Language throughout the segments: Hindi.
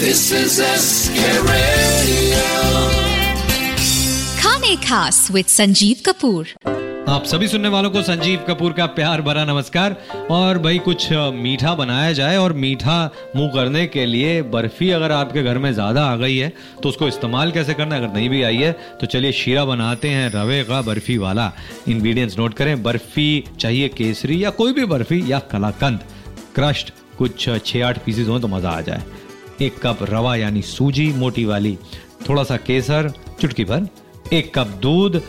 This is SK Radio. खाने खास विद संजीव कपूर। आप सभी सुनने वालों को संजीव कपूर का प्यार भरा नमस्कार और भाई कुछ मीठा बनाया जाए और मीठा मुँह करने के लिए बर्फ़ी अगर आपके घर में ज़्यादा आ गई है तो उसको इस्तेमाल कैसे करना है? अगर नहीं भी आई है तो चलिए शीरा बनाते हैं रवे का बर्फ़ी वाला। इंग्रेडिएंट्स नोट करें बर्फ़ी चाहिए केसरी या कोई भी बर्फ़ी या कलाकंद। क्रश्ड कुछ छः आठ पीसेज हो तो मज़ा आ जाए। एक कप रवा यानी सूजी, मोटी वाली थोड़ा सा केसर, चुटकी भर, एक कप दूध,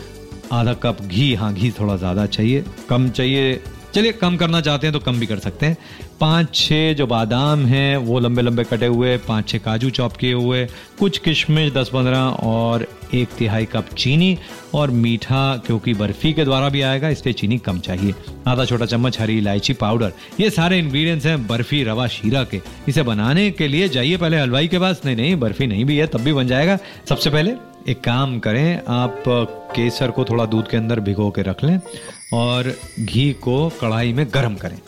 आधा कप घी। हाँ घी थोड़ा ज़्यादा चाहिए, कम चाहिए चलिए, कम करना चाहते हैं तो कम भी कर सकते हैं। पाँच छः जो बादाम हैं, वो लंबे लंबे कटे हुए, पाँच छः काजू चॉप किए हुए, कुछ किशमिश, दस, पंद्रह, और एक तिहाई कप चीनी, और मीठा, क्योंकि बर्फ़ी के द्वारा भी आएगा, इसलिए चीनी कम चाहिए। आधा छोटा चम्मच हरी इलायची पाउडर, ये सारे इंग्रेडिएंट्स हैं बर्फ़ी, रवा, शीरा के। इसे बनाने के लिए जाइए पहले हलवाई के पास। नहीं नहीं, बर्फ़ी नहीं भी है, तब भी बन जाएगा। सबसे पहले एक काम करें, आप केसर को थोड़ा दूध के अंदर भिगो के रख लें और घी को कढ़ाई में गर्म करें।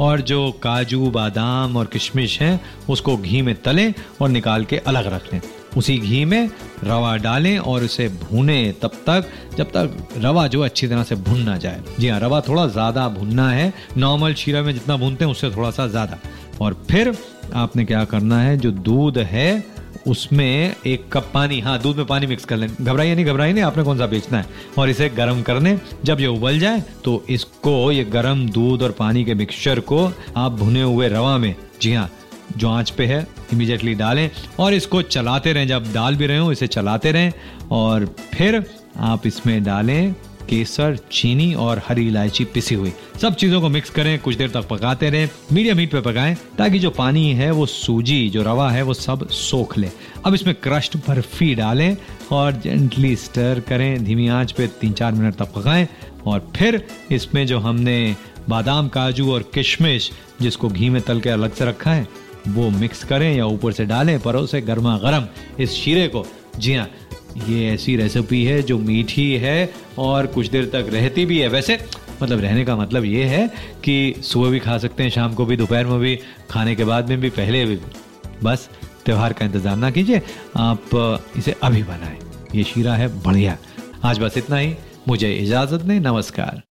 और जो काजू, बादाम और किशमिश हैं, उसको घी में तलें और निकाल के अलग रख लें। उसी घी में रवा डालें और उसे भूनें तब तक, जब तक रवा जो अच्छी तरह से भुन ना जाए। जी हाँ रवा थोड़ा ज़्यादा भुनना है। नॉर्मल शीरा में जितना भूनते हैं, उससे थोड़ा सा ज़्यादा। और फिर आपने क्या करना है, जो दूध है उसमें एक कप पानी हाँ दूध में पानी मिक्स कर लें। घबराइए नहीं घबराइए नहीं, आपने कौन सा बेचना है? और इसे गर्म करने, जब ये उबल जाए तो इसको, ये गर्म दूध और पानी के मिक्सचर को आप भुने हुए रवा में, जी हाँ जो आँच पे है इमीडिएटली डालें और इसको चलाते रहें। जब डाल भी रहे हो, इसे चलाते रहें और फिर आप इसमें डालें केसर, चीनी और हरी इलायची पिसी हुई। सब चीज़ों को मिक्स करें, कुछ देर तक पकाते रहें। मीडियम हीट पे पकाएँ, ताकि जो पानी है, वो सूजी, जो रवा है, वो सब सोख ले। अब इसमें क्रश्ड बर्फ़ी डालें और जेंटली स्टर करें। धीमी आँच पे तीन चार मिनट तक पकाएँ और फिर इसमें जो हमने बादाम, काजू और किशमिश, जिसको घी में तल के अलग से रखा है, वो मिक्स करें या ऊपर से डालें, परोसे गर्मा गर्म इस शीरे को। जी हाँ ये ऐसी रेसिपी है जो मीठी है और कुछ देर तक रहती भी है। वैसे मतलब रहने का मतलब ये है कि सुबह भी खा सकते हैं, शाम को भी, दोपहर में भी, खाने के बाद में भी, पहले भी। बस, त्यौहार का इंतज़ार ना कीजिए। आप इसे अभी बनाएँ। ये शीरा है, बढ़िया। आज बस इतना ही। मुझे इजाज़त दें। नमस्कार।